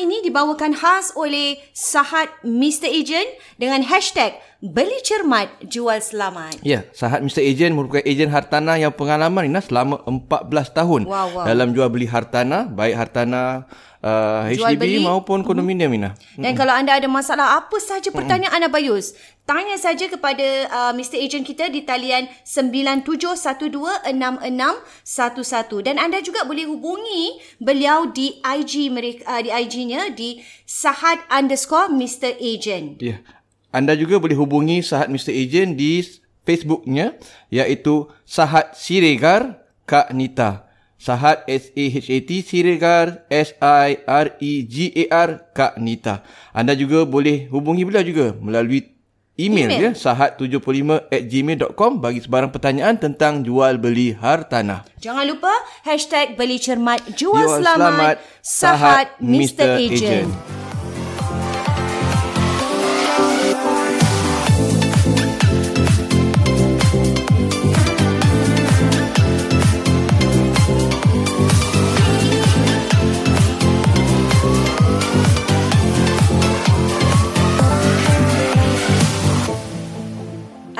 ini dibawakan khas oleh Sahat Mr. Agent dengan hashtag Beli cermat, jual selamat. Ya, Sahat Mr. Agent merupakan ejen hartanah yang pengalaman Ina selama 14 tahun Wow, wow. dalam jual beli hartanah, baik hartanah uh, Jual beli. HDB maupun kondominium Ina. Dan kalau anda ada masalah apa sahaja pertanyaan Abayus, tanya saja kepada uh, Mr. Agent kita di talian 97126611 dan anda juga boleh hubungi beliau di IG mereka uh, di IG-nya di Sahat underscore Mr. Agent. Ya. Anda juga boleh hubungi Sahat Mr. Agent di Facebooknya iaitu Sahat Siregar Kak Nita. Sahat S-A-H-A-T Siregar S-I-R-E-G-A-R Kak Nita. Anda juga boleh hubungi beliau juga melalui email, Email. ya sahat75 at gmail.com bagi sebarang pertanyaan tentang jual beli hartanah. Jangan lupa hashtag beli cermat jual, Jual selamat, selamat, Sahat Sahat Mr. Mr. Agent. Agent.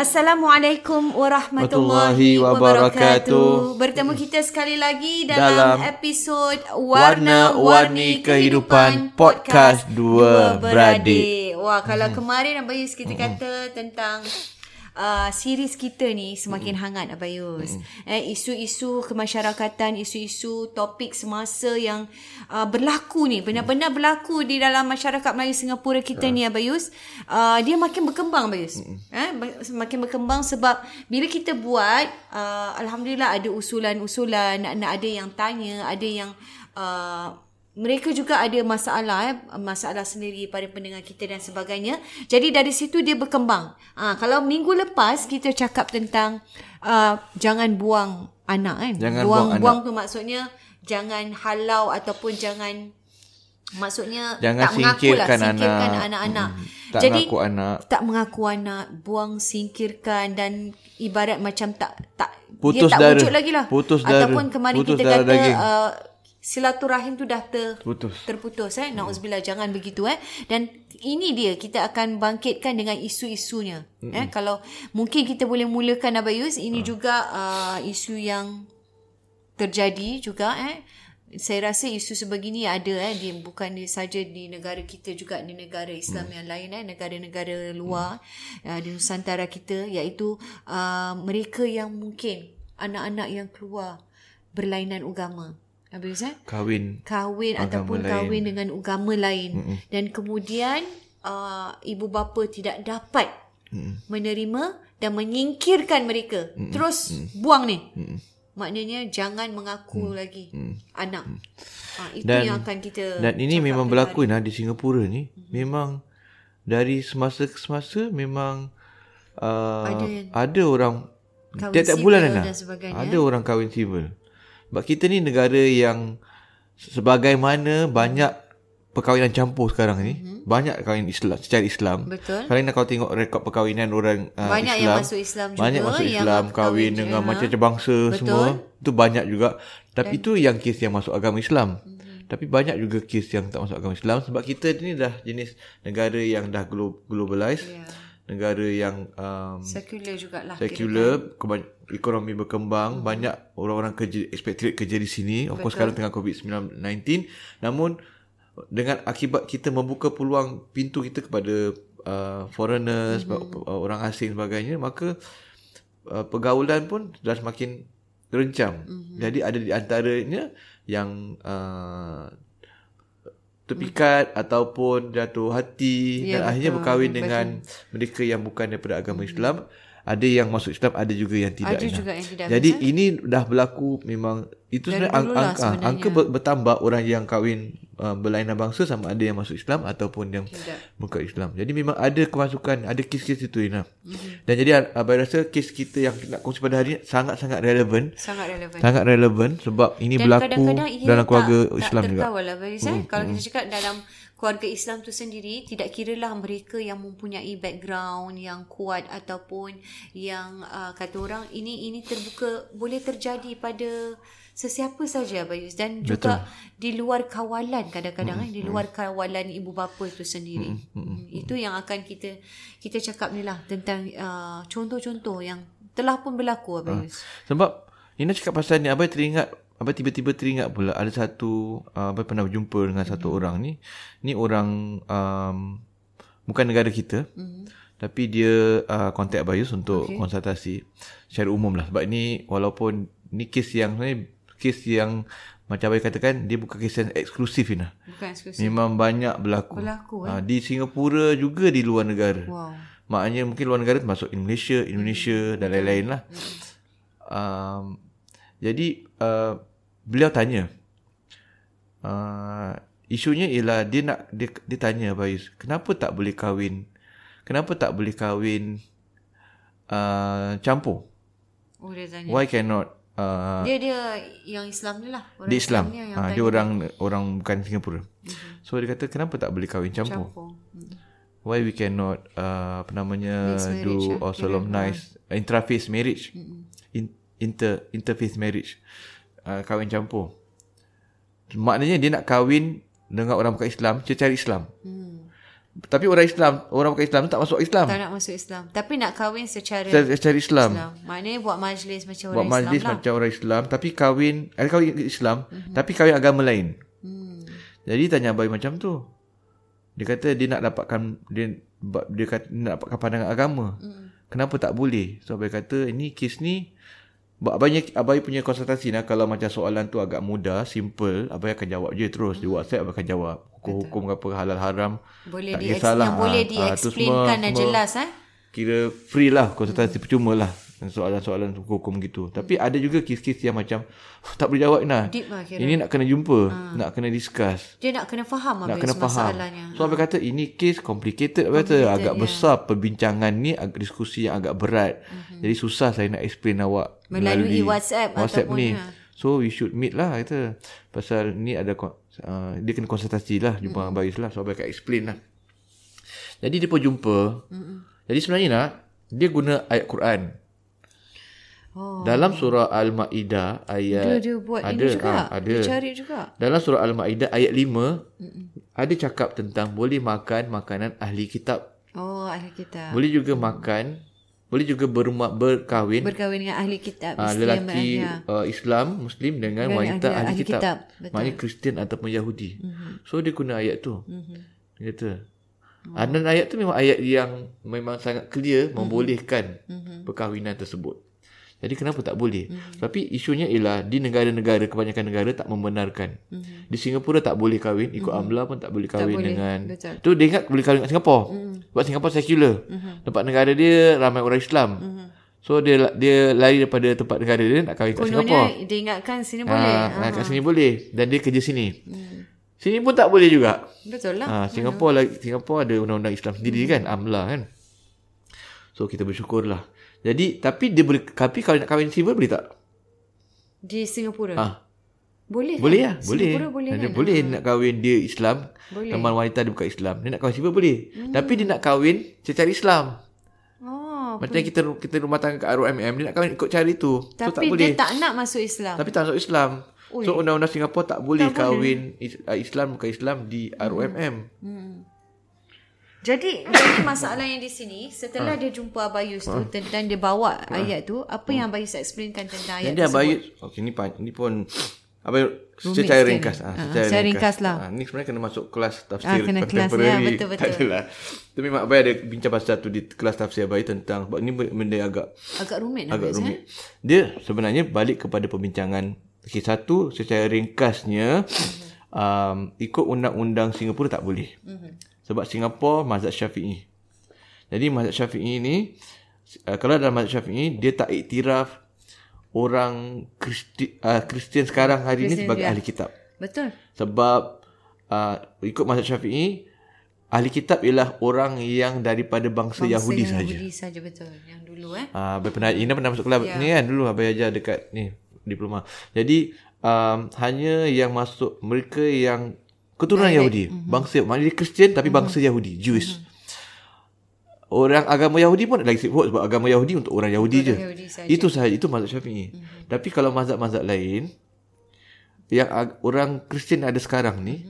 Assalamualaikum warahmatullahi wabarakatuh. Bertemu kita sekali lagi dalam, Dalam episod Warna-Warni Kehidupan Podcast Dua Beradik. Wah, kalau kemarin Abayus kita kata tentang uh, series kita ni semakin hangat Abayus. Eh isu-isu kemasyarakatan, isu-isu topik semasa yang uh, berlaku ni, benar-benar berlaku di dalam masyarakat Melayu Singapura kita ni Abayus. Uh, dia makin berkembang Abayus. Eh ber- semakin berkembang sebab bila kita buat uh, alhamdulillah ada usulan-usulan, nak, nak ada yang tanya, ada yang uh, mereka juga ada masalah eh masalah sendiri pada pendengar kita dan sebagainya. Jadi dari situ dia berkembang. Ah kalau minggu lepas kita cakap tentang uh, jangan buang anak kan. Jangan buang buang buang tu maksudnya jangan halau ataupun jangan maksudnya Jangan tak lah singkirkan singkirkan anak. anak-anak. Hmm. Tak Jadi mengaku anak. tak mengaku anak, buang singkirkan dan ibarat macam tak tak Putus dia tak dara. wujud lagi lah. Putus dara. Ataupun kemarin Putus kita darah kata daging. uh, silaturahim tu dah ter, Putus. terputus eh nauzubillah jangan begitu eh dan ini dia kita akan bangkitkan dengan isu-isunya mm-hmm. eh kalau mungkin kita boleh mulakan Abayus ini uh. juga uh, isu yang terjadi juga eh saya rasa isu sebegini ada eh di bukan di saja di negara kita juga di negara Islam hmm. yang lain eh negara-negara luar hmm. uh, di Nusantara kita iaitu uh, mereka yang mungkin anak-anak yang keluar berlainan agama habis eh Kahwin. kahwin Agama ataupun lain. kahwin dengan agama lain. Mm dan kemudian uh, ibu bapa tidak dapat mm menerima dan menyingkirkan mereka. Mm terus mm buang ni. Mm maknanya jangan mengaku mm. lagi mm. anak. Ha, itu Dan- yang akan kita Dan ini memang berlaku nah di Singapura ni. Memang dari semasa ke semasa memang uh, Ada ada, orang kahwin tiap-tiap bulan dan Ana. sebagainya. Ada orang kahwin civil. Sebab kita ni negara yang sebagaimana banyak perkahwinan campur sekarang ni, mm-hmm. banyak kahwin Islam secara Islam. Mhm. Betul. Sekarang ni kalau tengok rekod perkahwinan orang uh, Banyak Islam, yang masuk Islam juga, Banyak masuk yang Islam, kahwin kahwin je, dengan macam-macam bangsa Betul. semua. Itu banyak juga. Tapi itu yang kes yang masuk agama Islam. Mm-hmm. Tapi banyak juga kes yang tak masuk agama Islam sebab kita ni dah jenis negara yang dah glo- globalize. Ya. Negara yang um, sekular jugalah sekular, keba- ekonomi berkembang, banyak orang-orang kerja expatriate kerja di sini. Of course sekarang tengah COVID-19. Namun dengan akibat kita membuka peluang pintu kita kepada uh, foreigners, mm-hmm. orang asing sebagainya, maka uh, pergaulan pun dah semakin terencam. Mm-hmm. Jadi ada di antaranya yang uh, terpikat mm-hmm. ataupun jatuh hati Ya, dan akhirnya betul, berkahwin betul. dengan mereka yang bukan daripada agama Islam. Ada yang masuk Islam, ada juga yang tidak. Ada Ina. juga yang tidak, Jadi betul? ini dah berlaku memang itu Dari sebenarnya ang- angka sebenarnya. angka ber- bertambah orang yang kahwin uh, berlainan bangsa sama ada yang masuk Islam ataupun yang Tidak. bukan Islam. Jadi memang ada kemasukan, ada kes-kes itu Ina. Mhm. Mm-hmm. Dan jadi Abang rasa kes kita yang nak kongsi pada hari ini sangat-sangat relevan. sangat relevan Sangat relevan sebab ini Dan berlaku kadang-kadang dalam keluarga tak, Islam tak juga. lah Baris, eh? Kalau kita cakap dalam keluarga Islam tu sendiri tidak kiralah mereka yang mempunyai background yang kuat ataupun yang uh, kata orang ini ini terbuka boleh terjadi pada sesiapa saja Bayus dan juga di luar kawalan kadang-kadang mm, di luar kawalan ibu bapa itu sendiri. Mm, mm, mm, itu yang akan kita kita cakap ni lah tentang uh, contoh-contoh yang telah pun berlaku Bayus. Uh, sebab Nina cakap pasal ni abai teringat Abang tiba-tiba teringat pula ada satu uh, abang pernah berjumpa dengan satu mm-hmm. orang ni. Ni orang um, bukan negara kita. Mm-hmm. Tapi dia uh, contact Abayus untuk okay. konsultasi secara umum lah. Sebab ni walaupun ni kes yang ni kes yang macam Abayus katakan dia bukan kes yang eksklusif ni. Bukan eksklusif. Memang banyak berlaku. Berlaku eh? uh, di Singapura juga di luar negara. Wow. Maknanya mungkin luar negara termasuk Indonesia, Indonesia mm-hmm. dan lain-lain lah. Mm-hmm. Um, jadi uh, beliau tanya uh, isunya ialah dia nak dia, dia tanya Bayus kenapa tak boleh kahwin kenapa tak boleh kahwin uh, campur? Oh dia tanya. Why cannot uh, dia dia yang Islam ni lah. Orang dia Islam, Islam yang uh, dia orang orang bukan Singapura. Uh-huh. so dia kata kenapa tak boleh kahwin campur, campur. Uh-huh. why we cannot uh, apa namanya do or solemnize uh. intrafaith marriage. Uh-huh. In, inter interfaith marriage uh, kahwin campur. Maknanya dia nak kahwin dengan orang bukan Islam, dia cari Islam. Hmm. Tapi orang Islam, orang bukan Islam tak masuk Islam. Tak nak masuk Islam. Tapi nak kahwin secara secara Islam. Islam. Maknanya buat majlis macam buat orang majlis Islam lah. macam orang Islam, tapi kahwin, ada kahwin Islam, hmm. tapi kahwin agama lain. Hmm. Jadi tanya abai macam tu. Dia kata dia nak dapatkan dia dia kata dia nak dapatkan pandangan agama. Hmm. Kenapa tak boleh? So abai kata ini kes ni Abai, abai punya konsultasi nah, kalau macam soalan tu agak mudah, simple, abai akan jawab je terus. Di WhatsApp abai akan jawab. Hukum-hukum apa, halal haram. Boleh tak di kisahlah. Yang boleh ha, di-explainkan dan jelas. Eh? Kira free lah, konsultasi hmm. percuma lah soalan-soalan hukum gitu. Tapi ada juga kes-kes yang macam tak boleh jawab nah. Lah ini nak kena jumpa, ha. nak kena discuss. Dia nak kena faham nak kena faham. masalahnya. So ha. kata ini kes complicated, complicated kata agak yeah. besar perbincangan ni diskusi yang agak berat. Mm-hmm. Jadi susah saya nak explain awak melalui, melalui WhatsApp, WhatsApp ataupun ni. Ha. So we should meet lah kata. Pasal ni ada uh, dia kena konsultasi lah jumpa mm-hmm. Bayus lah. So akan explain lah. Jadi dia pun jumpa. Mm-hmm. Jadi sebenarnya nak dia guna ayat Quran. Oh. Dalam surah Al-Maidah ayat dia, dia buat ada ini juga. Ha, ada. Dia cari juga. Dalam surah Al-Maidah ayat 5 Mm-mm. ada cakap tentang boleh makan makanan ahli kitab. Oh, ahli kitab. Boleh juga hmm. makan boleh juga berumah berkahwin berkahwin dengan ahli kitab uh, lelaki uh, Islam muslim dengan, dengan wanita ahli, ahli kitab, kitab. maknanya Kristian ataupun Yahudi mm-hmm. so dia guna ayat tu mm-hmm. dia kata oh. dan ayat tu memang ayat yang memang sangat clear mm-hmm. membolehkan mm-hmm. perkahwinan tersebut jadi kenapa tak boleh? Mm-hmm. Tapi isunya ialah di negara-negara kebanyakan negara tak membenarkan. Mm-hmm. Di Singapura tak boleh kahwin, ikut mm-hmm. AMLA pun tak boleh kahwin tak dengan Betul. Tu dia ingat boleh kahwin kat Singapura. Mm-hmm. Sebab Singapura secular. Mm-hmm. Tempat negara dia ramai orang Islam. Mm-hmm. So dia dia lari daripada tempat negara dia nak kahwin kat Kononnya, Singapura. dia ingatkan sini ha, boleh. Ha, kat sini boleh dan dia kerja sini. Mm. Sini pun tak boleh juga. Betul lah. Ha, Singapura lagi Singapura ada undang-undang Islam sendiri mm. kan, AMLA kan. So kita bersyukurlah. Jadi tapi dia boleh tapi kalau nak kahwin civil boleh tak? Di Singapura. Ha. Boleh. Boleh lah. Boleh. boleh. Dia kan? boleh ha. nak kahwin dia Islam. Boleh. Teman wanita dia bukan Islam. Dia nak kahwin civil boleh. Hmm. Tapi dia nak kahwin secara Islam. Oh, Macam kita kita rumah tangga kat RMM dia nak kahwin ikut cara itu. Tapi so, tak dia boleh. tak nak masuk Islam. Tapi tak masuk Islam. Ui. So undang-undang Singapura tak boleh tak kahwin boleh. Islam bukan Islam di RMM. Hmm. hmm. Jadi jadi masalah yang di sini setelah ha. dia jumpa Abayus ha. tu dan dia bawa ha. ayat tu apa ha. yang Abayus explainkan tentang ayat Jadi Abayus okey ni ni pun Abayus secara ringkas ah ha. secara ringkas lah. Ha. ni sebenarnya kena masuk kelas tafsir ha, kena kelas ya betul betul. Tak adalah. Tapi mak Abayus ada bincang pasal tu di kelas tafsir Abayus tentang sebab ni benda agak agak rumit agak rumit. Eh? Dia sebenarnya balik kepada perbincangan okay, satu secara ringkasnya uh-huh. um, ikut undang-undang Singapura tak boleh. Uh-huh. Sebab Singapura mazhab syafi'i. Jadi mazhab syafi'i ni, uh, kalau dalam mazhab syafi'i, dia tak iktiraf orang Kristi, uh, Kristian sekarang hari ini sebagai dia. ahli kitab. Betul. Sebab uh, ikut mazhab syafi'i, ahli kitab ialah orang yang daripada bangsa, bangsa Yahudi saja. Yahudi saja betul. Yang dulu eh. Uh, pernah, Ina pernah masuk kelas ya. ni kan dulu Abang ajar dekat ni diploma. Jadi um, hanya yang masuk mereka yang Keturunan Yahudi. Bangsa maknanya dia Kristian tapi bangsa Yahudi, Jewish. Orang agama Yahudi pun lagi sebut sebab agama Yahudi untuk orang Yahudi je. Yahudi sahaja. Itu sahaja itu mazhab Syafi'i. Tapi kalau mazhab-mazhab lain yang ag- orang Kristian ada sekarang ni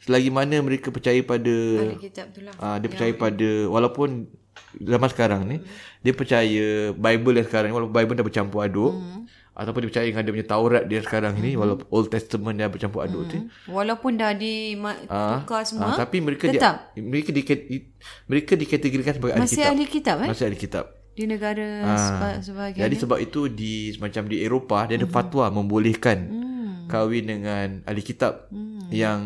selagi mana mereka percaya pada Ahli kitab tu lah. Ah, dia percaya pada walaupun zaman sekarang ni dia percaya Bible yang sekarang ni walaupun Bible dah bercampur aduk ataupun dia percaya dengan dia punya Taurat dia sekarang ni walaupun Old Testament dia bercampur aduk tu Walaupun dah di ma- tukar semua. ah, tapi mereka tetap. dia, mereka di, mereka dikategorikan sebagai ahli masih kitab ahli kitab eh? masih ahli kitab Di negara Ah, seba- sebahagian. jadi sebab itu di macam di Eropah dia ada fatwa membolehkan kahwin dengan ahli kitab yang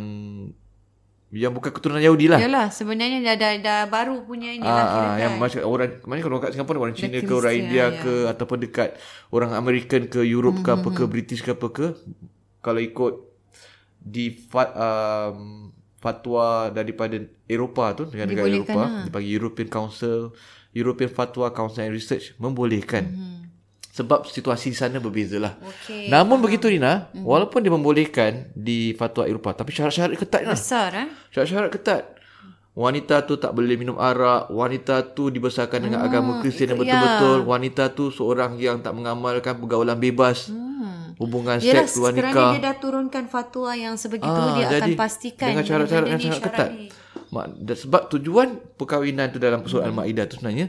yang bukan keturunan Yahudi lah. Yalah sebenarnya dah, dah, dah baru punya ni lah Ah, kira ah, yang macam orang mana kalau kat Singapura orang Cina ke orang India ke ataupun dekat orang American ke Europe ke apa ke British ke apa ke kalau ikut di fat, um, fatwa daripada Eropah tu negara-negara Eropah dipanggil European Council European Fatwa Council and Research membolehkan sebab situasi di sana berbeza lah Okey. namun begitu Nina walaupun dia membolehkan di fatwa Eropah tapi syarat-syarat ketat lah Besar eh? Syarat-syarat ketat. Wanita tu tak boleh minum arak. Wanita tu dibesarkan dengan Ah, agama Kristian yang betul-betul. Wanita tu seorang yang tak mengamalkan pergaulan bebas. Hmm. Hubungan Yelah seks luar kerana nikah. dia dah turunkan fatwa yang sebegitu Ah, dia akan jadi pastikan dengan syarat-syarat yang sangat ketat. ni. Sebab tujuan perkahwinan tu dalam surah Al-Maidah tu sebenarnya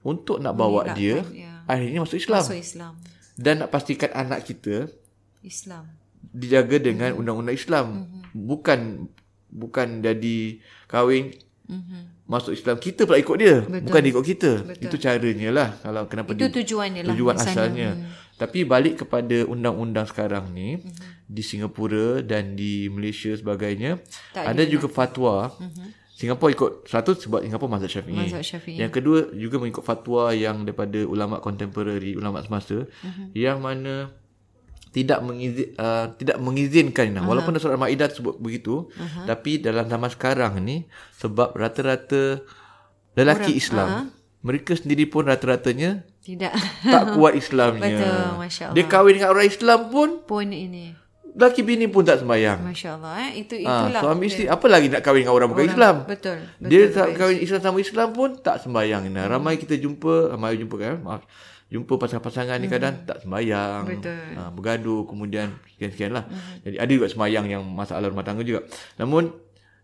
untuk nak bawa dia ya. Akhirnya masuk Islam Masuk Islam. dan nak pastikan anak kita Islam. dijaga dengan Mhm. undang-undang Islam. Bukan bukan jadi kahwin Mhm. masuk Islam kita pula ikut dia. Bukan dia ikut kita. Itu caranya lah kalau kenapa Itu tujuannya lah. tujuan di sana. asalnya. Tapi balik kepada undang-undang sekarang ni Mhm. di Singapura dan di Malaysia sebagainya Tak ada juga fatwa Singapura ikut satu sebab Singapura mazhab Syafi'i. Mazhab Syafi'i. Yang kedua juga mengikut fatwa yang daripada ulama kontemporari, ulama semasa yang mana tidak mengizin uh, tidak mengizinkan uh walaupun dalam surah Al-Maidah sebut begitu tapi dalam zaman sekarang ni sebab rata-rata lelaki Islam mereka sendiri pun rata-ratanya Tidak. tak kuat Islamnya. Betul, Masya Allah. Dia kahwin dengan orang Islam pun Pun ini. Lelaki bini pun tak sembahyang. Masya Allah eh. Itu Ah, itulah. suami isteri apa lagi nak kahwin dengan orang bukan Islam? Betul. betul Dia tak kahwin Islam sama Islam pun tak sembahyang. Nah, ramai kita jumpa, ramai jumpa kan, maaf. Jumpa pasangan-pasangan ni kadang tak sembahyang. Hmm. Betul. Hmm. Ha, bergaduh kemudian sekian-sekian lah. Jadi ada juga sembahyang yang masalah rumah tangga juga. Namun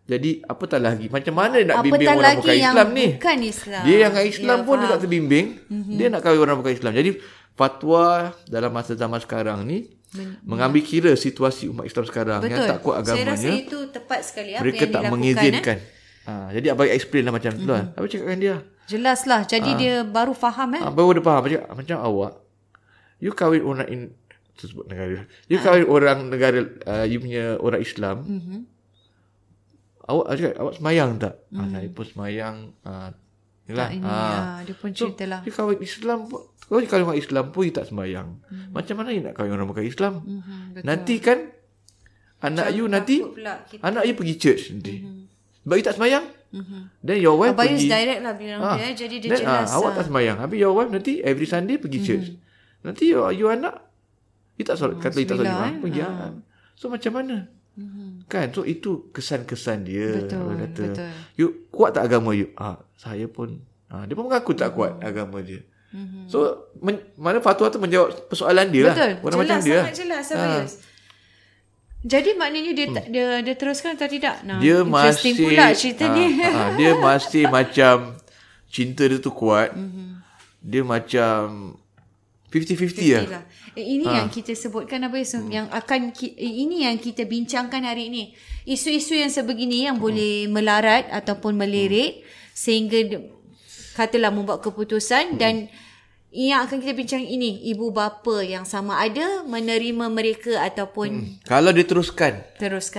jadi apatah lagi macam mana nak bimbing Apatah orang lagi bukan Islam ni? bukan Islam. Dia yang Islam Ya, pun dia faham. tak terbimbing. Dia nak kahwin orang bukan Islam. Jadi fatwa dalam masa zaman sekarang ni mengambil kira situasi umat Islam sekarang Betul. yang tak kuat Saya rasa agamanya itu tepat sekali apa mereka yang tak mengizinkan. Eh. Ha, jadi abang explain lah macam tu lah. Apa cakap dengan dia? Jelas lah. Jadi dia baru faham eh. Ha, baru dia faham. Macam, macam awak. You kahwin orang in sebut negara. You kahwin orang negara uh, you punya orang Islam. Mm-hmm. Awak cakap awak semayang tak? Mm-hmm. Saya pun semayang. Ah, yalah. Tak ini. Ah. ah, dia pun cerita lah. You kahwin Islam pun kalau you kahwin orang Islam pun you tak sembahyang. Mm-hmm. Macam mana you nak kahwin orang bukan Islam? Mhm, betul. Nanti kan anak you nanti anak you pergi church nanti. Mhm. Sebab you tak sembahyang. Mm-hmm. Then your wife Abayus pergi direct lah bilang Ah, dia. Jadi dia then, jelas ah, awak lah. tak sembahyang. Habis your wife nanti every Sunday pergi Mhm. church. Nanti you, you anak you tak solat kata you tak solat Bismillah, jemaah pergi. ah. So macam mana? Kan? So itu kesan-kesan dia. Betul, Orang kata, betul. You kuat tak agama you? Ah, saya pun. Ah, dia pun mengaku tak kuat agama dia. So men, mana fatwa tu menjawab persoalan dia Betul. lah. Orang jelas, macam dia. sangat jelas. Abayus. Jadi maknanya dia tak dia dia teruskan atau tidak? Nah, Hmm. dia interesting masih pula cerita ni. ah, ah, dia masih macam cinta dia tu kuat. Mhm. Dia macam 50-50 lah. Lah. Eh, ini Ha. yang kita sebutkan apa hmm. yang akan eh, ini yang kita bincangkan hari ini. Isu-isu yang sebegini yang boleh melarat ataupun melirik sehingga de- katalah membuat keputusan dan yang akan kita bincang ini ibu bapa yang sama ada menerima mereka ataupun Kalau dia teruskan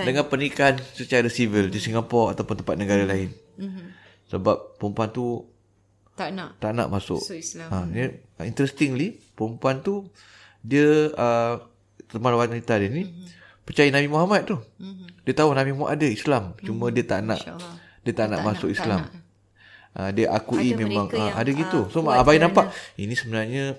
dengan pernikahan secara sivil di Singapura ataupun tempat negara lain. Mhm. Sebab perempuan tu Tak nak tak nak masuk. masuk Islam. Ha, dia, interestingly, perempuan tu dia uh, teman wanita dia ni percaya Nabi Muhammad tu. Dia tahu Nabi Muhammad ada Islam, cuma dia tak nak InsyaAllah. dia tak, nak masuk Islam. Uh, dia akui Ada memang uh, ada gitu. ah, So abai nampak ini sebenarnya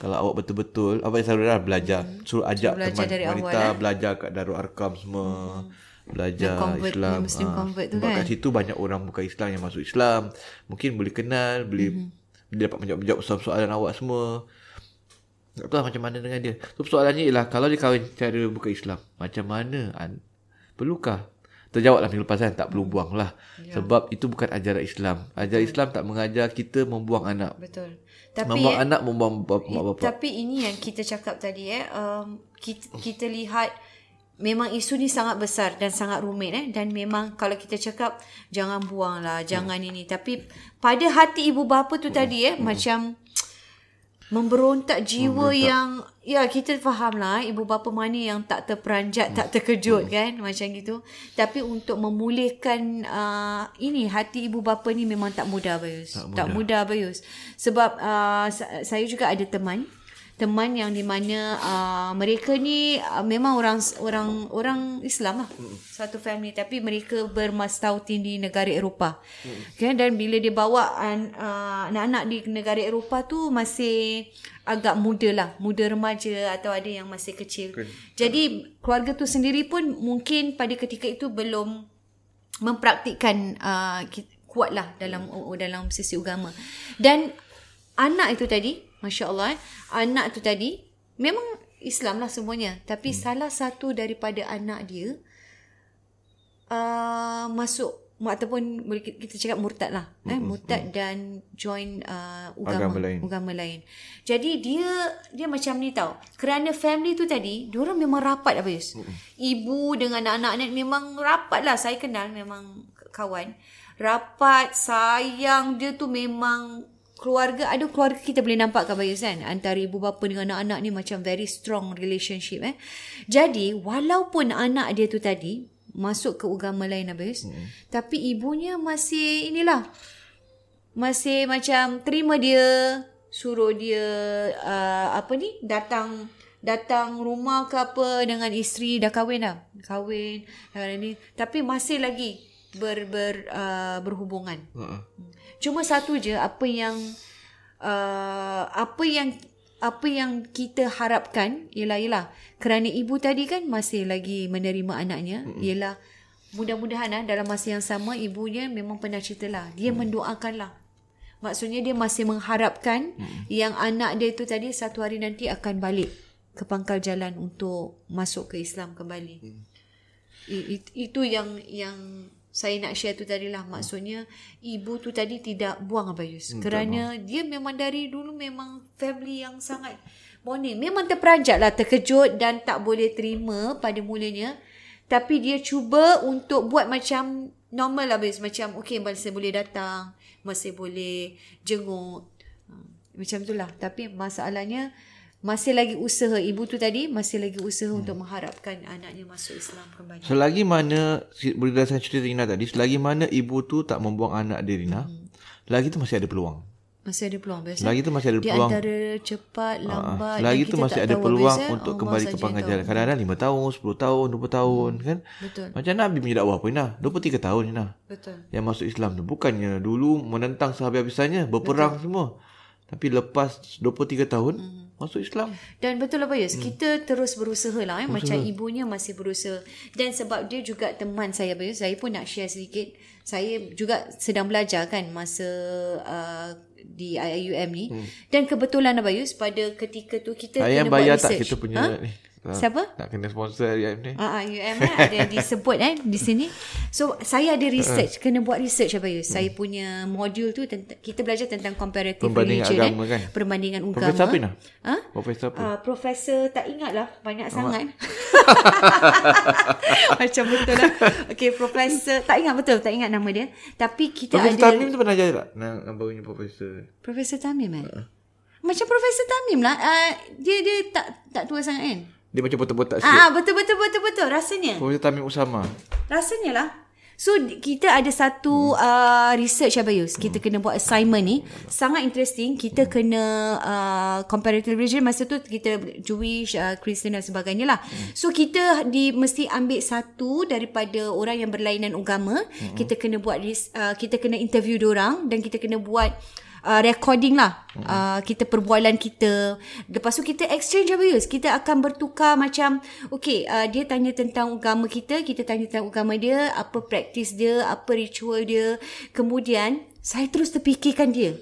kalau awak betul-betul abai selalu belajar suruh ajak belajar teman wanita awal, eh. belajar kat Darul Arkam semua. Belajar Yang convert, Islam. yang Muslim Ah, convert tu sebab kan? kat situ banyak orang bukan Islam yang masuk Islam. Mungkin boleh kenal, boleh Mhm. mm-hmm. dia dapat menjawab soalan-soalan awak semua. Tak tahu lah macam mana dengan dia. So soalannya ialah kalau dia kahwin cara bukan Islam, macam mana? An- perlukah? Terjawab lah minggu lepas kan, tak perlu buang lah. Ya. Sebab itu bukan ajaran Islam. Ajaran Islam tak mengajar kita membuang anak. Betul. Tapi Membuang eh, anak, membuang bapa, mak bapak. Tapi ini yang kita cakap tadi eh um, kita, kita lihat memang isu ni sangat besar dan sangat rumit eh. Dan memang kalau kita cakap jangan buang lah jangan ini. Tapi pada hati ibu bapa tu tadi eh macam memberontak jiwa yang ya kita faham lah ibu bapa mana yang tak terperanjat tak terkejut kan macam gitu. Tapi untuk memulihkan uh, ini hati ibu bapa ni memang tak mudah Bayus. Tak mudah, tak mudah Bayus. Sebab uh, sa- saya juga ada teman teman yang di mana uh, mereka ni uh, memang orang orang orang Islam lah. Mm. satu family. Tapi mereka bermastautin di negara Eropah. Mm. okay, dan bila dia bawa an, uh, anak-anak di negara Eropah tu masih agak muda lah. Muda remaja atau ada yang masih kecil. Okay. jadi keluarga tu sendiri pun mungkin pada ketika itu belum mempraktikkan uh, kuat lah dalam dalam sisi agama. Dan anak itu tadi Masya Allah. Anak tu tadi memang Islam lah semuanya. Tapi hmm. salah satu daripada anak dia uh, masuk ataupun boleh kita cakap murtad lah. Eh, hmm. Murtad dan join uh, agama, Agama lain. agama lain. Jadi dia dia macam ni tau. Kerana family tu tadi, diorang memang rapat apa Yus? Hmm. Ibu dengan anak-anak ni memang rapat lah. Saya kenal memang kawan. Rapat, sayang dia tu memang keluarga ada keluarga kita boleh nampak kan Bayus kan antara ibu bapa dengan anak-anak ni macam very strong relationship eh. Jadi walaupun anak dia tu tadi masuk ke agama lain Bayus hmm. tapi ibunya masih inilah masih macam terima dia suruh dia uh, apa ni datang datang rumah ke apa dengan isteri dah kahwin dah. Kahwin ni. Tapi masih lagi ber, ber uh, berhubungan. Uh-uh. Cuma satu je apa yang uh, apa yang apa yang kita harapkan ialah ialah kerana ibu tadi kan masih lagi menerima anaknya mm-hmm. ialah mudah-mudahan lah, dalam masa yang sama ibunya memang pernah cerita lah dia mm. mendoakan lah maksudnya dia masih mengharapkan mm. yang anak dia tu tadi satu hari nanti akan balik ke pangkal jalan untuk masuk ke Islam kembali mm. I, itu yang yang saya nak share tu tadi lah maksudnya ibu tu tadi tidak buang Abayus hmm, kerana tak dia memang dari dulu memang family yang sangat bonding. Memang terperanjat lah terkejut dan tak boleh terima pada mulanya. Tapi dia cuba untuk buat macam normal lah Abayus macam okay masih boleh datang masih boleh jenguk. Macam tu lah. Tapi masalahnya masih lagi usaha ibu tu tadi masih lagi usaha hmm. untuk mengharapkan anaknya masuk Islam kembali. Selagi mana berdasarkan cerita Rina tadi, selagi mana ibu tu tak membuang anak dia Rina, hmm. lagi tu masih ada peluang. Masih ada peluang biasa. Selagi tu masih ada peluang. Di antara cepat, lambat. Uh, selagi tu masih ada peluang biasa, untuk kembali ke pangkal jalan. Kadang-kadang 5 tahun, 10 tahun, 20 tahun hmm. kan. Betul. Macam Nabi punya dakwah pun Rina. 23 tahun Rina. Betul. Yang masuk Islam tu. Bukannya dulu menentang sehabis-habisannya, berperang Betul. semua. Tapi lepas 23 tahun, hmm masuk Islam. Dan betul lah Bayus, hmm. kita terus berusaha lah. Eh? Macam ibunya masih berusaha. Dan sebab dia juga teman saya Bayus, saya pun nak share sedikit. Saya juga sedang belajar kan masa uh, di IIUM ni. Hmm. Dan kebetulan lah Bayus, pada ketika tu kita Ayah kena bayar buat research. tak kita punya ha? ni? Siapa? Nak kena sponsor IUM ni. Ah, uh, IUM eh, ada disebut eh di sini. So saya ada research, uh. kena buat research apa? Saya hmm. punya modul tu tentang kita belajar tentang comparative Perbandingan religion agama, eh. kan? Perbandingan agama. Profesor apa ni? Ha? Profesor apa? Uh, profesor tak ingat lah banyak oh. sangat. Macam betul lah. Okay, profesor tak ingat betul, tak ingat nama dia. Tapi kita profesor ada Tamim tu pernah jadi tak? Nak barunya profesor. Profesor Tamim eh? Uh. Macam Profesor Tamim lah. Uh, dia dia tak tak tua sangat kan? Dia macam botak-botak sikit. Ah, betul betul betul betul rasanya. Profesor Tamim Usama. Rasanya lah. So kita ada satu hmm. uh, research Abayus. Kita hmm. kena buat assignment ni. Sangat interesting. Kita hmm. kena uh, comparative religion masa tu kita Jewish, uh, Christian dan sebagainya lah. Hmm. So kita di mesti ambil satu daripada orang yang berlainan agama. Hmm. Kita kena buat uh, kita kena interview orang dan kita kena buat uh, recording lah. Uh, kita perbualan kita. Lepas tu kita exchange Abayus kita akan bertukar macam okay uh, dia tanya tentang agama kita kita tanya tentang agama dia apa praktis dia apa ritual dia. Kemudian saya terus terfikirkan dia.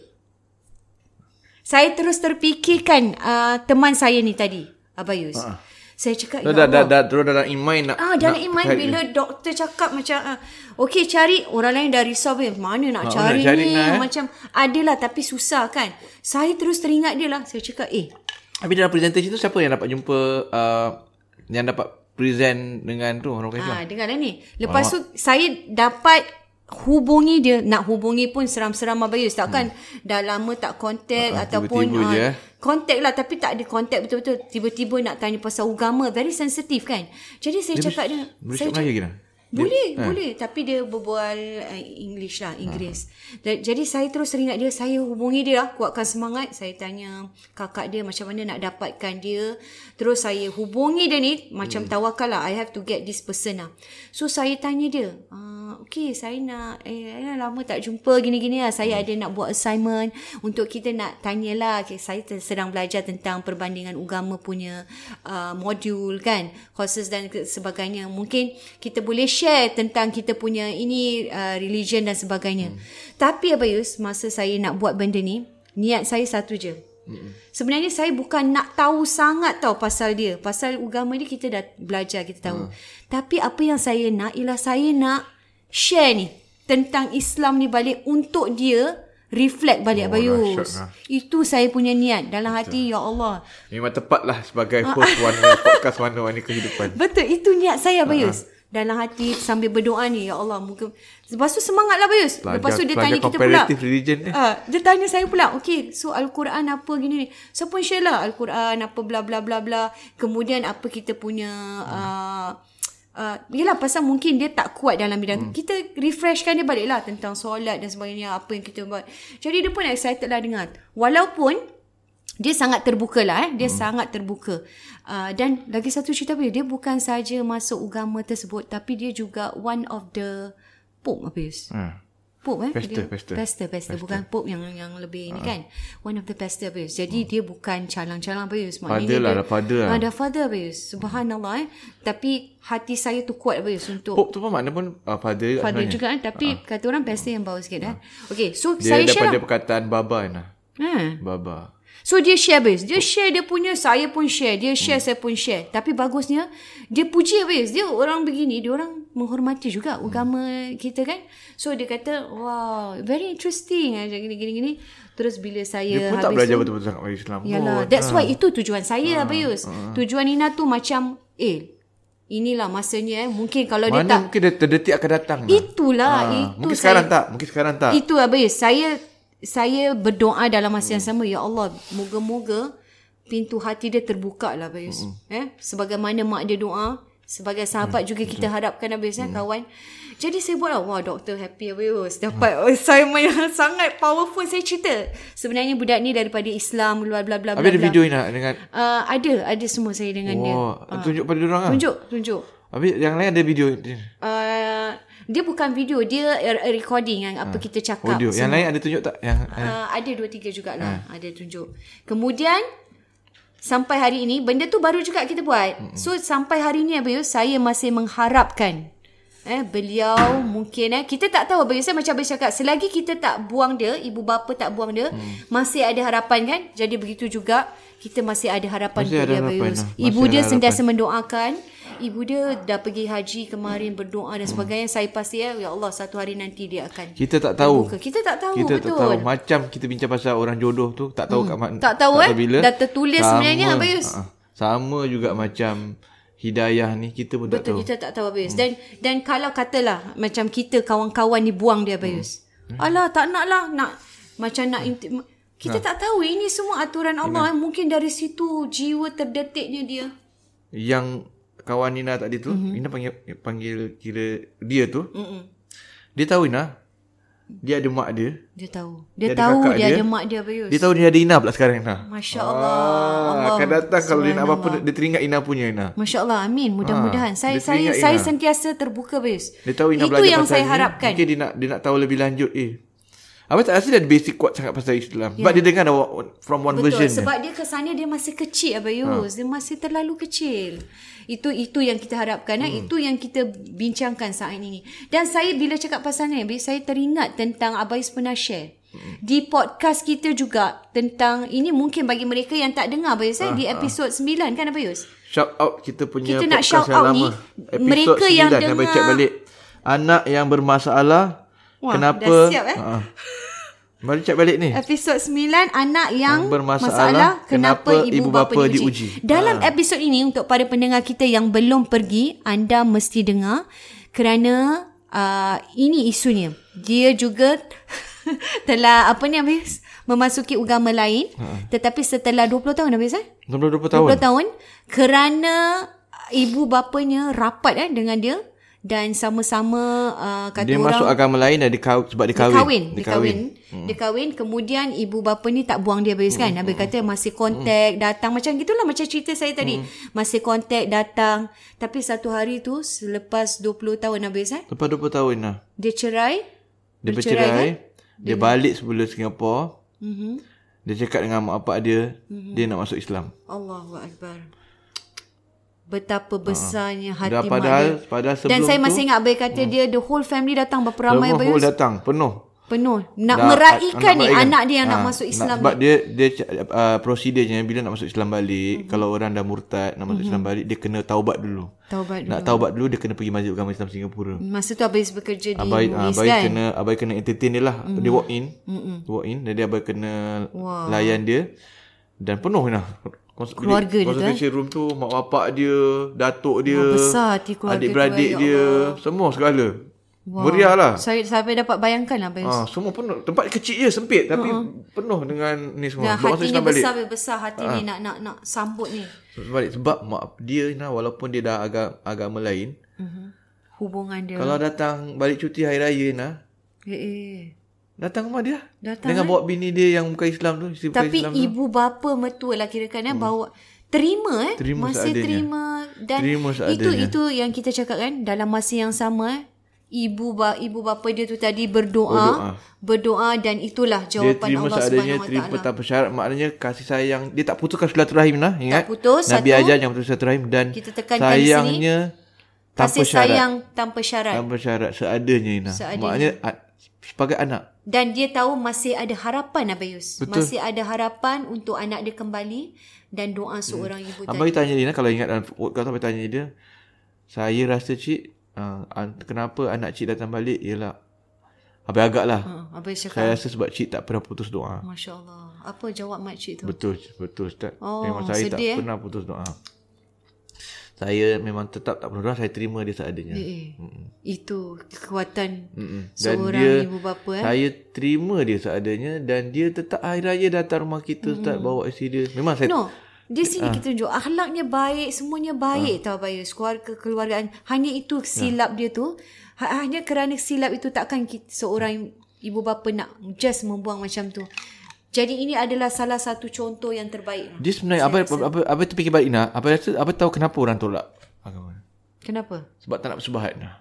Saya terus terfikirkan uh, teman saya ni tadi Abayus uh-huh. Saya cakap dah, dah, dah, dah, terus dalam iman nak Ah, dalam iman bila doktor cakap macam ah, okey cari orang lain dah risau eh, mana nak Ah, cari, nak cari ni nak, eh? macam adalah tapi susah kan. Saya terus teringat dia lah. Saya cakap eh Habis dalam presentation tu siapa yang dapat jumpa uh, yang dapat present dengan tu orang Islam? ah dengar dah ni. Lepas tu saya dapat hubungi dia nak hubungi pun seram-seram Abayus takkan hmm. dah lama tak kontak Ah, ataupun tiba-tiba je, eh. kontak lah tapi tak ada kontak betul-betul tiba-tiba nak tanya pasal agama very sensitif kan jadi saya cakap dia saya cakap Melayu? Boleh, dia, boleh. Tapi dia berbual uh, English lah, Inggeris. Uh. Jadi saya terus teringat dia, saya hubungi dia lah, kuatkan semangat. Saya tanya kakak dia macam mana nak dapatkan dia. Terus saya hubungi dia ni, macam hmm. tawakal lah, I have to get this person lah. So saya tanya dia, uh, okay saya nak, eh lama tak jumpa gini-gini lah. Saya hmm. ada nak buat assignment untuk kita nak tanyalah. Okay, saya sedang belajar tentang perbandingan agama punya uh, modul kan, courses dan sebagainya. Mungkin kita boleh share tentang kita punya ini uh, religion dan sebagainya. Hmm. Tapi Abayus, masa saya nak buat benda ni, niat saya satu je. Hmm. Sebenarnya saya bukan nak tahu sangat tahu pasal dia. Pasal agama dia kita dah belajar, kita tahu. Hmm. Tapi apa yang saya nak ialah saya nak share ni tentang Islam ni balik untuk dia reflect balik oh, Abayus. Lah. Itu saya punya niat dalam hati ya Allah. Memang tepatlah sebagai host warna podcast warna-warni kehidupan. Betul, itu niat saya Abayus. Uh-huh dalam hati sambil berdoa ni ya Allah muka lepas tu semangatlah Bayus. Pelajar, lepas tu dia tanya kita pula. religion eh. uh, dia tanya saya pula okey so al-Quran apa gini ni? So pun share lah al-Quran apa bla bla bla bla. Kemudian apa kita punya uh, Uh, yelah pasal mungkin dia tak kuat dalam bidang hmm. kita refreshkan dia balik lah tentang solat dan sebagainya apa yang kita buat. Jadi dia pun excited lah dengar. Walaupun dia sangat terbuka lah eh. Dia hmm. sangat terbuka. Uh, dan lagi satu cerita apa dia? Bukan saja masuk agama tersebut. Tapi dia juga one of the Pope apa Yus? Hmm. Pope eh? Pastor, dia, pastor. Pastor, pastor. Bukan Pope yang yang lebih ni kan. One of the pastor apa? Jadi hmm. dia bukan calang-calang apa Yus? Father lah, ada father lah. Ada father apa? Subhanallah eh. Tapi hati saya tu kuat apa untuk... Pope tu pun makna pun uh, father Father juga kan. Tapi uh. kata orang pastor yang bawah sikit eh. Okay, so dia saya share share Dia daripada perkataan baba nah. Hmm. Baba. So dia share base. Dia share dia punya, saya pun share. Dia share, hmm. saya pun share. Tapi bagusnya, dia puji base. Dia orang begini, dia orang menghormati juga agama kita kan. So dia kata, wow, very interesting. Gini-gini. Terus bila saya Dia pun tak belajar betul-betul sangat Islam. Yalah, that's why itu tujuan saya, ha, Abayus. Ha. Tujuan Nina tu macam, eh, Inilah masanya eh. Mungkin kalau Mana dia tak mungkin dia terdetik akan datang lah. Itulah Ha, itu Mungkin saya, sekarang tak Mungkin sekarang tak Itu Abayus Saya saya berdoa dalam masa yang sama ya Allah moga-moga pintu hati dia terbuka lah Bayus mm-hmm. eh sebagaimana mak dia doa sebagai sahabat mm-hmm. juga kita harapkan Abis mm-hmm. ya kawan. Jadi saya buat lah wah doktor happy Abis dapat mm. assignment yang sangat powerful saya cerita. Sebenarnya budak ni daripada Islam bla bla bla ada video ni nak dengan uh, ada ada semua saya dengan oh, dia. tunjuk pada dia orang lah. Tunjuk tunjuk. Habis yang lain ada video uh, dia bukan video dia recording yang apa ha. kita cakap audio. Yang lain ada tunjuk tak? Yang uh, ada dua tiga jugalah. Ha. ada tunjuk. Kemudian sampai hari ini benda tu baru juga kita buat. Hmm. so sampai hari ini Abayu saya masih mengharapkan eh beliau mungkin eh kita tak tahu Abayu saya macam Abayu cakap selagi kita tak buang dia ibu bapa tak buang dia hmm. masih ada harapan kan? Jadi begitu juga kita masih ada harapan masih untuk dia Abayu lah. ibu dia sentiasa mendoakan ibu dia dah pergi haji kemarin berdoa dan sebagainya hmm. saya pasti ya ya Allah satu hari nanti dia akan kita tak tahu terbuka. kita tak tahu kita betul tak tahu macam kita bincang pasal orang jodoh tu tak tahu hmm. kat mana tak tahu tak eh tahu bila. dah tertulis sama, sebenarnya Abayus uh, sama juga macam hidayah ni kita pun betul, tak tahu kita tak tahu Abayus hmm. dan dan kalau katalah macam kita kawan-kawan ni buang dia Abayus hmm. alah tak nak lah nak macam nak inti- kita nah. tak tahu ini semua aturan Allah nah. mungkin dari situ jiwa terdetiknya dia yang kawan Nina tadi tu, mm-hmm. Nina panggil panggil kira dia tu. Mm-hmm. Dia tahu Nina. Dia ada mak dia. Dia tahu. Dia, dia tahu ada dia, dia ada mak dia Bayus. Dia tahu dia ada Ina pula sekarang Nina. Masya-Allah. Ah, Allah. Akan datang kalau dia nak apa-apa dia teringat Ina punya Ina. Masya-Allah. Amin. Mudah-mudahan. Ah, saya saya Ina. saya sentiasa terbuka Bayus. Dia tahu Ina Itu yang saya harapkan. Mungkin dia nak dia nak tahu lebih lanjut eh. Abang tak rasa dia ada basic kuat sangat pasal Islam. Sebab dia dengar dah from one Betul. version. Sebab dia kesannya dia masih kecil Abayus. Ha. Dia masih terlalu kecil. Itu itu yang kita harapkan. Hmm. Itu yang kita bincangkan saat ini. Dan saya bila cakap pasal ni, saya teringat tentang Abayus pernah share. Hmm. Di podcast kita juga tentang ini mungkin bagi mereka yang tak dengar Abayus ha, di episod ha. 9 kan Abayus? Shout out kita punya kita nak shout yang out lama. ni Episod mereka yang 9, dengar Abang check balik. Anak yang bermasalah Wah, kenapa dah siap, eh? Ha. Mari cek balik ni. Episod 9 anak yang, bermasalah, masalah kenapa, kenapa ibu, ibu bapa, bapa diuji. diuji. Dalam Ha. episod ini untuk para pendengar kita yang belum pergi, anda mesti dengar kerana uh, ini isunya. Dia juga telah apa ni habis memasuki agama lain Ha. tetapi setelah 20 tahun habis eh? 20 tahun. 20 tahun kerana ibu bapanya rapat eh dengan dia dan sama-sama uh, kata Dia orang masuk agama lain dan dia kahwin, sebab dia dia kahwin. kahwin. Dia kahwin. Hmm. Dia kahwin. Kemudian ibu bapa ni tak buang dia habis kan. Habis kata masih kontak, datang. Macam gitulah macam cerita saya tadi. Masih kontak, datang. Tapi satu hari tu selepas 20 tahun habis eh. Lepas 20 tahun lah. Dia cerai. Dia Bercerai, kan? Dia balik sebelum Singapura. Mm-hmm. Dia cakap dengan mak bapak dia, dia nak masuk Islam. Allahu Akbar. Betapa besarnya hati Dah padahal, dia. padahal sebelum Dan saya tu, masih ingat Abang kata dia the whole family datang berapa ramai Abang whole datang, penuh. Penuh. Nak Dah, meraihkan ni meraihkan. anak dia yang nak Ah, masuk Islam sebab ni. dia dia uh, prosedurnya bila nak masuk Islam balik, mm-hmm. kalau orang dah murtad nak masuk mm-hmm. Islam balik, dia kena taubat dulu. Taubat dulu. Nak taubat dulu dia kena pergi Masjid Agama Islam Singapura. Masa tu Abang bekerja di Abai MUIS abai kan? kena abai kena entertain dia lah. Mm-hmm. Dia walk in. Mm-hmm. Walk in jadi abai kena Wow. layan dia dan penuh lah. Keluarga dia tu, Consultation room tu mak bapak dia, datuk dia, besar hati keluarga adik-beradik tu, ya dia, semua segala. Meriah lah. Saya sampai dapat bayangkan lah. Ah, semua penuh. Tempat kecil je, sempit tapi penuh dengan ni semua. Dan Bawa masuk hatinya besar besar hati ni nak nak nak sambut ni. Balik sebab mak dia nah walaupun dia dah agak agama lain, Hubungan dia. kalau datang balik cuti hari raya nah, Eh, eh. Datang rumah dia. Datang, dengan bawa bini dia yang bukan Islam tu, isteri bukan Tapi Islam tu. ibu bapa mertua lah kirakan eh bawa terima eh Terima masih seadanya. terima dan Terima itu seadanya. itu yang kita cakap kan dalam masa yang sama eh ibu ba, ibu bapa dia tu tadi berdoa Berdoa. berdoa, dan itulah Dia jawapan terima Allah seadanya, Subhanahu Wa terima Taala. tanpa syarat. Maknanya kasih sayang. Dia tak putuskan silaturahim lah. Ingat? Tak putus, Nabi satu. ajar jangan putus silaturahim. Dan Kita tekankan di sini, sayangnya tanpa Kasih syarat. sayang tanpa syarat. Tanpa syarat. Seadanya Ina. Seadanya. Maknanya sebagai anak. Dan dia tahu masih ada harapan Abayus. Betul. Masih ada harapan untuk anak dia kembali dan doa seorang ibu tadi. Abang tanya dia kalau ingat dalam podcast abang tanya dia. Saya rasa cik. Uh, kenapa anak cik datang balik. Ialah. Abang agak lah. Ha, Abayus cakap. Saya rasa sebab cik tak pernah putus doa. Masya Allah. Apa jawab makcik tu? Betul, betul Ustaz. Oh, memang saya tak sedih, eh? pernah putus doa. Saya memang tetap tak pernah saya terima dia seadanya. Eh, eh. Itu kekuatan Mm-mm. Dan seorang dia, ibu bapa eh. Saya terima dia seadanya dan dia tetap hari raya datang rumah kita Ustaz bawa isteri dia. Memang saya No. Di Ah. sini kita tunjuk akhlaknya baik, semuanya baik tau Bayus. Keluarga keluargaan. Hanya itu silap dia tu. Ha- Hanya kerana silap itu takkan kita, seorang ibu bapa nak just membuang macam tu. Jadi ini adalah salah satu contoh yang terbaik. dia sebenarnya apa apa apa, apa terfikir balik nak? Apa rasa apa tahu kenapa orang tolak agama? Kenapa? Sebab tak nak bersyubhat nah.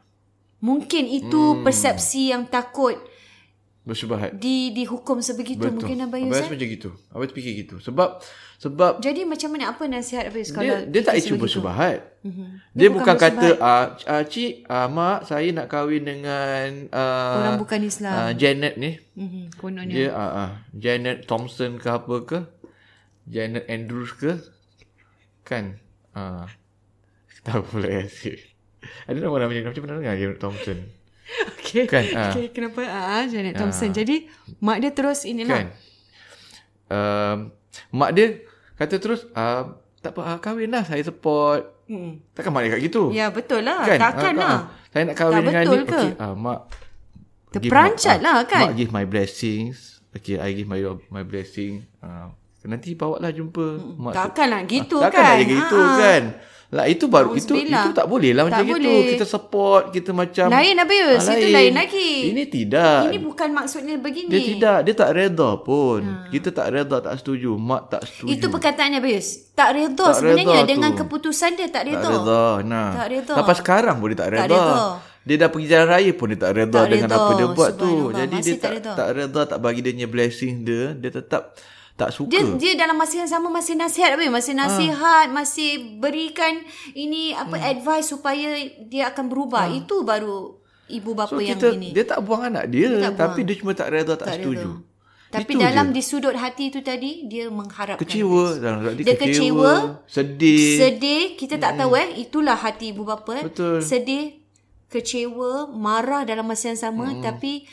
Mungkin itu Hmm. persepsi yang takut Bersyubhat. di dihukum sebegitu Betul. mungkin Abayus. Abang Eh? rasa macam gitu. Abang terfikir gitu. Sebab sebab Jadi macam mana apa nasihat Abayus dia, kalau dia tak fikir isu sebegitu? bersyubhat. Mhm. Dia, bukan, kata ah uh, cik uh, mak saya nak kahwin dengan uh, Orang bukan Islam. uh, Janet ni. Mhm, kononnya. Dia uh, uh, Janet Thompson ke apa ke? Janet Andrews ke? Kan? Uh, tahu pula ya si. Ada nama namanya macam mana dengar Janet Thompson? Okay. Kan, ah. okay, kenapa? Ah, Janet Thompson. Jadi, mak dia terus inilah. Kan? Um, mak dia kata terus uh, tak apa uh, kahwin lah saya support. Hmm. Takkan mak dia kat gitu. Ya, betul lah. kan? Takkan Ah, lah. ah. Saya nak kahwin Tak dengan betul ni. ke? Okay, uh, mak Terperancat lah, kan? Mak give my blessings. Okay, I give my my blessing. Uh, nanti bawa lah jumpa mak. Takkan lah gitu Ah, kan. Takkan jadi gitu Ah, ah. kan. Lah itu baru itu Nauzubillah. itu tak boleh lah Tak macam gitu. boleh. Kita support, kita macam Lain Abayus, Ah, itu lain lagi. Ini tidak. Ini bukan maksudnya begini. dia tidak, dia tak reda pun. Kita tak reda, tak setuju. Mak tak setuju. Itu perkataannya Abayus. Tak redha Tak sebenarnya redha dengan tu. keputusan dia tak tak redha. reda. Nah. Tak redha. Sampai sekarang pun dia tak reda. redha. dia dah pergi jalan raya pun dia tak reda Tak dengan reda. apa dia buat tu. Jadi Masih dia tak tak reda. tak reda tak bagi dia punya blessing dia, dia tetap tak suka. Dia dia dalam masa yang sama masih nasihat apa? Masih Ah. nasihat, masih berikan ini apa Hmm. advice supaya dia akan berubah. Itu baru ibu bapa so yang kita ini. dia tak buang anak dia, Dia tak tapi dia cuma tak reda tak, Tak setuju. reda. Tapi Itu dalam je. di sudut hati tu tadi dia mengharapkan kecewa dalam dia, Dia kecewa, kecewa, sedih. sedih kita tak tahu eh itulah hati ibu bapa eh. Betul. sedih kecewa marah dalam masa yang sama Hmm. tapi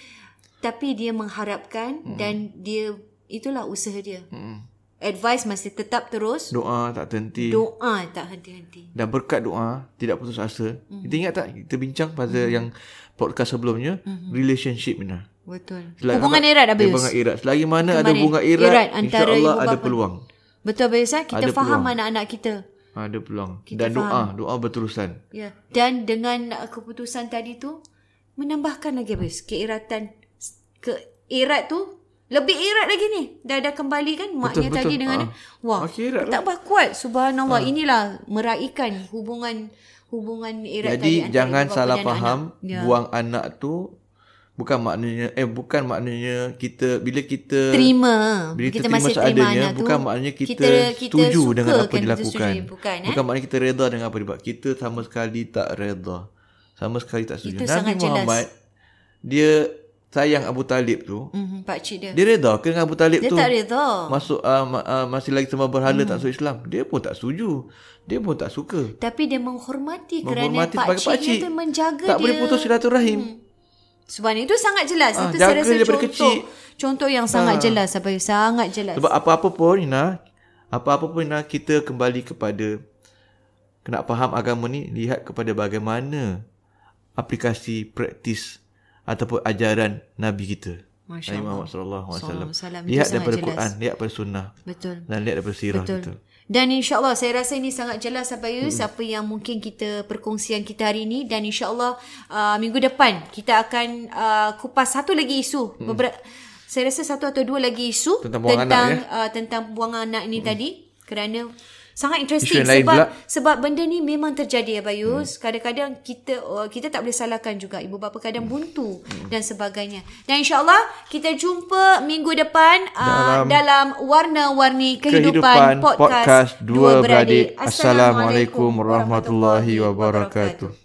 tapi dia mengharapkan dan dia itulah usaha dia Hmm. advice masih tetap terus Doa tak terhenti. doa tak henti-henti dan berkat doa tidak putus asa. Mhm. Kita ingat tak kita bincang pada yang podcast sebelumnya relationship Mina. betul Selagi- hubungan erat Abayus Hubungan erat. Selagi mana ada Kemarin, hubungan erat, erat insya-Allah ada peluang. betul Abayus eh? kita Ada faham peluang. anak-anak kita Ada peluang. Kita dan doa, doa berterusan. Ya. Dan dengan keputusan tadi tu menambahkan lagi keeratan ke erat tu lebih erat lagi ni. Dah dah kembali kan maknya betul. tadi dengan Ah. wah. Makin erat lah. Tak kuat subhanallah. Inilah meraihkan hubungan hubungan erat tadi Jadi jangan salah faham anak. Ya. buang anak tu bukan maknanya eh bukan maknanya kita bila kita terima. bila kita terima masih terima seadanya anak tu. bukan maknanya kita, kita, kita setuju suka dengan apa kan, kita dilakukan. setuju. Bukan, eh? Bukan maknanya kita reda dengan apa dia buat. Kita sama sekali tak reda. Sama sekali tak setuju. Itu Nabi sangat jelas. Muhammad dia sayang Abu Talib tu. Mhm, pak cik dia. Dia reda ke dengan Abu Talib Dia tu? tak reda. Masuk uh, ma- uh, masih lagi sembah berhala tak masuk Islam. Dia pun tak setuju. Dia pun tak suka. Tapi dia menghormati, Menghormati kerana pak cik dia tu menjaga tak dia. boleh putus silaturahim. Sebenarnya itu sangat jelas. Ah, itu saya rasa contoh. kecil. Contoh yang sangat jelas. Apa sangat jelas. Sebab apa-apa pun Ina, apa-apa pun Ina kita kembali kepada kena faham agama ni lihat kepada bagaimana aplikasi praktis ataupun ajaran Nabi kita. Masya Nabi Muhammad sallallahu alaihi wasallam. Lihat daripada jelas. Quran, lihat daripada sunnah Betul. dan lihat daripada sirah Betul. kita. Dan insyaAllah saya rasa ini sangat jelas Abayus hmm. apa yang mungkin kita perkongsian kita hari ini dan insyaAllah uh, minggu depan kita akan uh, kupas satu lagi isu. Hmm. Beberapa saya rasa satu atau dua lagi isu Tentang buang tentang, anak, ya? uh, tentang buang anak ini hmm. tadi kerana sangat interesting sebab pula. sebab benda ni memang terjadi Abayus. Hmm. Kadang-kadang kita uh, kita tak boleh salahkan juga ibu bapa kadang buntu hmm. dan sebagainya. Dan insyaAllah kita jumpa minggu depan uh, dalam, dalam warna-warni kehidupan, Kehidupan podcast, podcast Dua Beradik. Assalamualaikum warahmatullahi wabarakatuh.